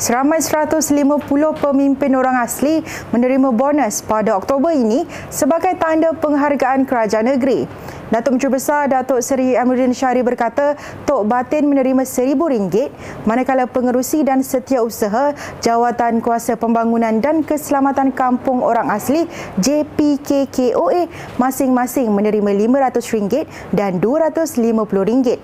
Seramai 150 pemimpin orang asli menerima bonus pada Oktober ini sebagai tanda penghargaan kerajaan negeri. Datuk Menteri Besar Datuk Seri Amiruddin Syari berkata Tok Batin menerima RM1,000 manakala pengerusi dan setiausaha Jawatan Kuasa Pembangunan dan Keselamatan Kampung Orang Asli JPKKOA masing-masing menerima RM500 dan RM250.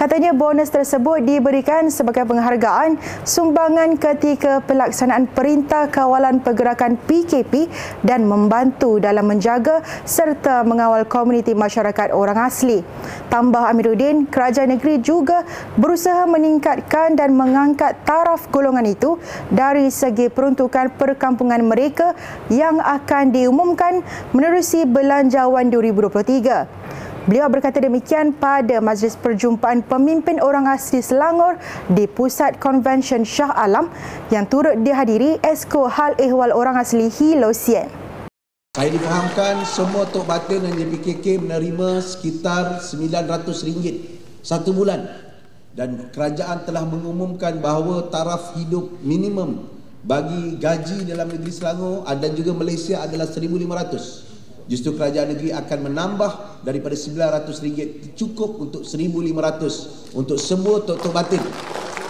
Katanya bonus tersebut diberikan sebagai penghargaan sumbangan ketika pelaksanaan Perintah Kawalan Pergerakan PKP dan membantu dalam menjaga serta mengawal komuniti masyarakat orang asli. Tambah Amiruddin, kerajaan negeri juga berusaha meningkatkan dan mengangkat taraf golongan itu dari segi peruntukan perkampungan mereka yang akan diumumkan menerusi Belanjawan 2023. Beliau berkata demikian pada majlis perjumpaan pemimpin orang asli Selangor di Pusat Konvensyen Shah Alam yang turut dihadiri Esko Hal Ehwal Orang Asli Hilo Sien. Saya difahamkan semua Tok Batin dan JPKK menerima sekitar RM900 satu bulan dan kerajaan telah mengumumkan bahawa taraf hidup minimum bagi gaji dalam negeri Selangor dan juga Malaysia adalah RM1,500. Justru kerajaan negeri akan menambah daripada RM900 cukup untuk RM1,500 untuk semua tok-tok batin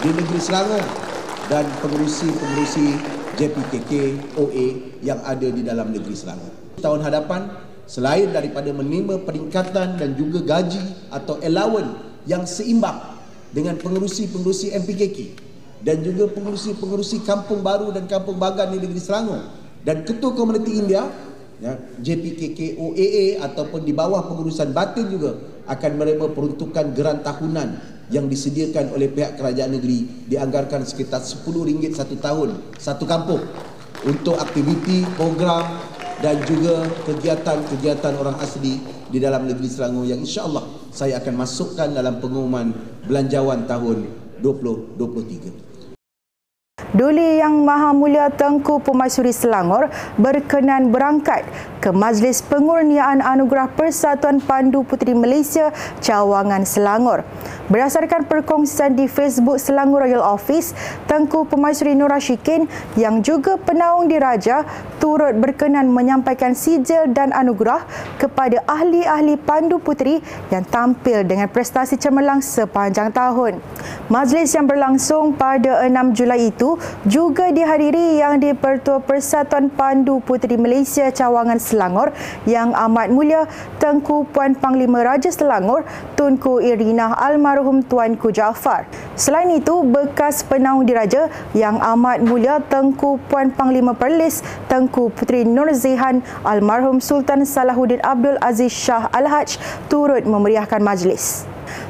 di negeri Selangor dan pengurusi-pengurusi JPKK OA yang ada di dalam negeri Selangor. Tahun hadapan, selain daripada menerima peningkatan dan juga gaji atau allowance yang seimbang dengan pengurusi-pengurusi MPKK dan juga pengurusi-pengurusi kampung baru dan kampung bagan di negeri Selangor dan ketua komuniti India ya, JPKK OAA ataupun di bawah pengurusan batin juga akan menerima peruntukan geran tahunan yang disediakan oleh pihak kerajaan negeri dianggarkan sekitar RM10 satu tahun satu kampung untuk aktiviti program dan juga kegiatan-kegiatan orang asli di dalam negeri Selangor yang insya-Allah saya akan masukkan dalam pengumuman belanjawan tahun 2023. Duli Yang Maha Mulia Tengku Pemaisuri Selangor berkenan berangkat ke Majlis Pengurniaan Anugerah Persatuan Pandu Puteri Malaysia Cawangan Selangor. Berdasarkan perkongsian di Facebook Selangor Royal Office, Tengku Pemaisuri Nur Rashikin yang juga penaung diraja turut berkenan menyampaikan sijil dan anugerah kepada ahli-ahli pandu puteri yang tampil dengan prestasi cemerlang sepanjang tahun. Majlis yang berlangsung pada 6 Julai itu juga dihadiri yang di-Pertua Persatuan Pandu Puteri Malaysia Cawangan Selangor yang amat mulia Tengku Puan Panglima Raja Selangor Tunku Irina Almarhum almarhum Tuanku Jaafar. Selain itu, bekas penaung diraja yang amat mulia Tengku Puan Panglima Perlis, Tengku Puteri Nur Zihan, almarhum Sultan Salahuddin Abdul Aziz Shah Al-Haj turut memeriahkan majlis.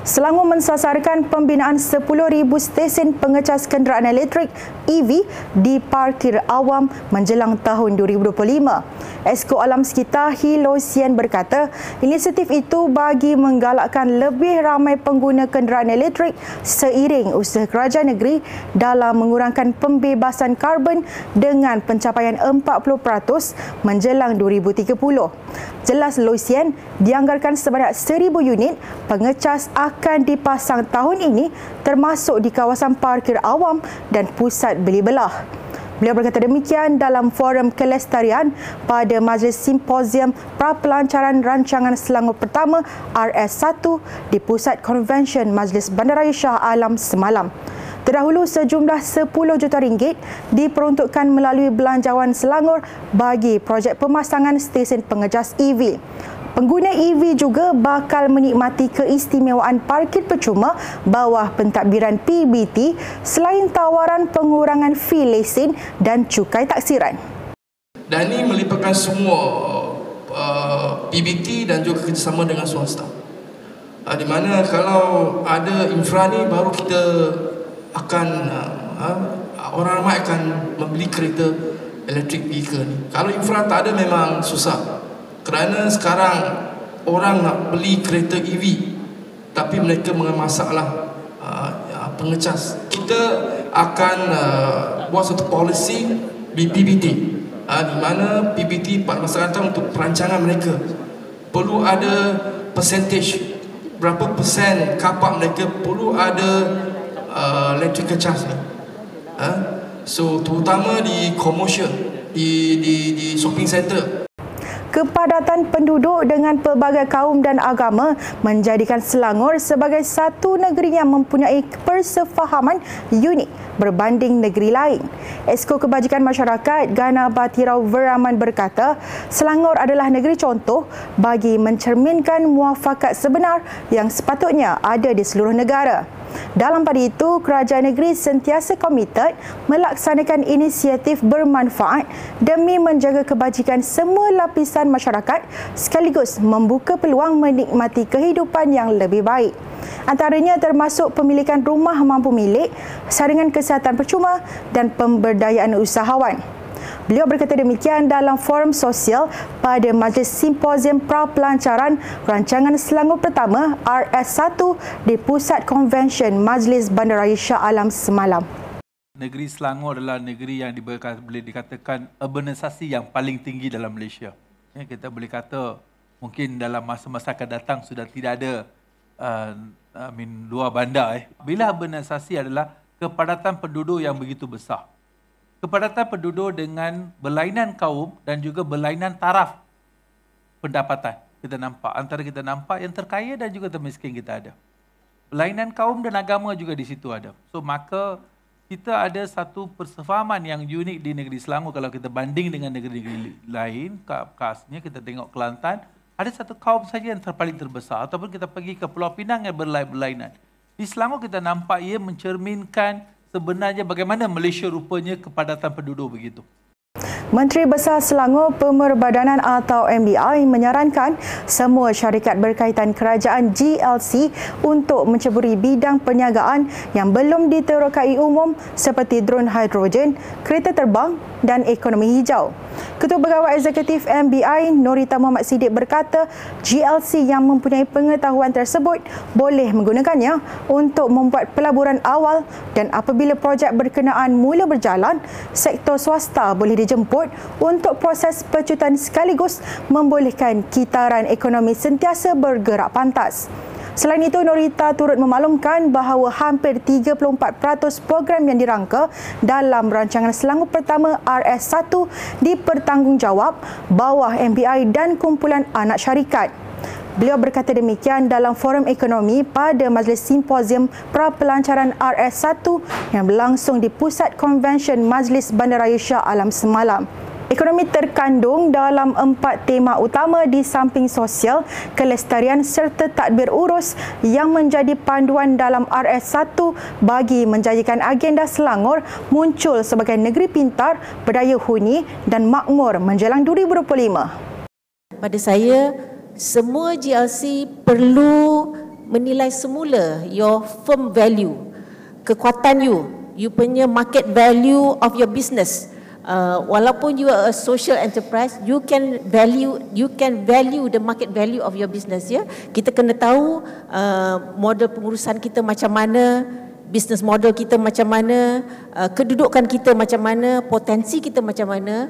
Selangor mensasarkan pembinaan 10,000 stesen pengecas kenderaan elektrik EV di parkir awam menjelang tahun 2025. Esko Alam Sekitar Hilo Sian berkata, inisiatif itu bagi menggalakkan lebih ramai pengguna kenderaan elektrik seiring usaha kerajaan negeri dalam mengurangkan pembebasan karbon dengan pencapaian 40% menjelang 2030. Jelas Losian dianggarkan sebanyak 1000 unit pengecas akan dipasang tahun ini termasuk di kawasan parkir awam dan pusat beli belah. Beliau berkata demikian dalam forum kelestarian pada majlis simposium pra-pelancaran rancangan Selangor pertama RS1 di Pusat Konvensyen Majlis Bandaraya Shah Alam semalam. Terdahulu sejumlah 10 juta ringgit diperuntukkan melalui belanjawan Selangor bagi projek pemasangan stesen pengejas EV. Pengguna EV juga bakal menikmati keistimewaan parkir percuma bawah pentadbiran PBT selain tawaran pengurangan fee lesen dan cukai taksiran. Dan ini melibatkan semua uh, PBT dan juga kerjasama dengan swasta. Uh, di mana kalau ada infra ni baru kita akan uh, uh, orang ramai akan membeli kereta elektrik vehicle ni. Kalau infra tak ada memang susah kerana sekarang orang nak beli kereta EV tapi mereka mengalami masalah uh, pengecas. Kita akan uh, buat satu policy BPBT uh, di mana PBT pada masa datang untuk perancangan mereka. Perlu ada percentage. Berapa persen kapak mereka perlu ada uh, electrical charge. Uh, So terutama di commercial, di di di shopping center kepadatan penduduk dengan pelbagai kaum dan agama menjadikan Selangor sebagai satu negeri yang mempunyai persefahaman unik berbanding negeri lain. Esko Kebajikan Masyarakat Gana Batirau Veraman berkata, Selangor adalah negeri contoh bagi mencerminkan muafakat sebenar yang sepatutnya ada di seluruh negara. Dalam pada itu, kerajaan negeri sentiasa komited melaksanakan inisiatif bermanfaat demi menjaga kebajikan semua lapisan masyarakat sekaligus membuka peluang menikmati kehidupan yang lebih baik. Antaranya termasuk pemilikan rumah mampu milik, saringan kesihatan percuma dan pemberdayaan usahawan. Beliau berkata demikian dalam forum sosial pada Majlis Simposium Pra Pelancaran Rancangan Selangor Pertama RS1 di Pusat Konvensyen Majlis Bandaraya Shah Alam semalam. Negeri Selangor adalah negeri yang boleh dikatakan urbanisasi yang paling tinggi dalam Malaysia. Ya, kita boleh kata mungkin dalam masa-masa akan datang sudah tidak ada uh, I mean, dua bandar. Eh. Bila urbanisasi adalah kepadatan penduduk yang begitu besar kepadatan penduduk dengan berlainan kaum dan juga berlainan taraf pendapatan. Kita nampak antara kita nampak yang terkaya dan juga termiskin kita ada. Berlainan kaum dan agama juga di situ ada. So maka kita ada satu persefahaman yang unik di negeri Selangor kalau kita banding dengan negeri-negeri lain. Khasnya kita tengok Kelantan, ada satu kaum saja yang terpaling terbesar ataupun kita pergi ke Pulau Pinang yang berlainan. Di Selangor kita nampak ia mencerminkan sebenarnya bagaimana Malaysia rupanya kepadatan penduduk begitu. Menteri Besar Selangor Pemerbadanan atau MBI menyarankan semua syarikat berkaitan kerajaan GLC untuk menceburi bidang perniagaan yang belum diterokai umum seperti drone hidrogen, kereta terbang dan ekonomi hijau. Ketua Pegawai Eksekutif MBI Norita Muhammad Siddiq berkata GLC yang mempunyai pengetahuan tersebut boleh menggunakannya untuk membuat pelaburan awal dan apabila projek berkenaan mula berjalan, sektor swasta boleh dijemput untuk proses pecutan sekaligus membolehkan kitaran ekonomi sentiasa bergerak pantas. Selain itu, Norita turut memaklumkan bahawa hampir 34% program yang dirangka dalam rancangan Selangor Pertama RS1 dipertanggungjawab bawah MBI dan kumpulan anak syarikat. Beliau berkata demikian dalam forum ekonomi pada Majlis Simposium Pra-Pelancaran RS1 yang berlangsung di Pusat Konvensyen Majlis Bandaraya Shah Alam semalam. Ekonomi terkandung dalam empat tema utama di samping sosial, kelestarian serta tadbir urus yang menjadi panduan dalam RS1 bagi menjadikan agenda Selangor muncul sebagai negeri pintar, berdaya huni dan makmur menjelang 2025. Pada saya, semua GLC perlu menilai semula your firm value, kekuatan you, you punya market value of your business uh, walaupun you are a social enterprise you can value you can value the market value of your business ya. Kita kena tahu uh, model pengurusan kita macam mana business model kita macam mana uh, kedudukan kita macam mana potensi kita macam mana.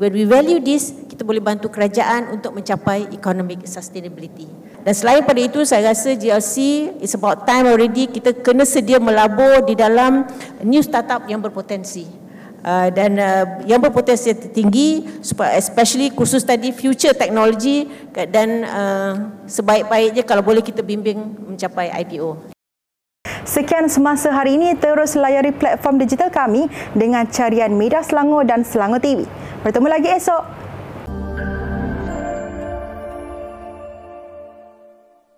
When we value this kita boleh bantu kerajaan untuk mencapai economic sustainability. Dan selain pada itu saya rasa GLC is about time already kita kena sedia melabur di dalam new startup yang berpotensi Uh, dan uh, yang berpotensi tinggi especially khusus tadi future technology dan uh, sebaik-baiknya kalau boleh kita bimbing mencapai IPO. Sekian semasa hari ini terus layari platform digital kami dengan carian Media Selangor dan Selangor TV. Bertemu lagi esok.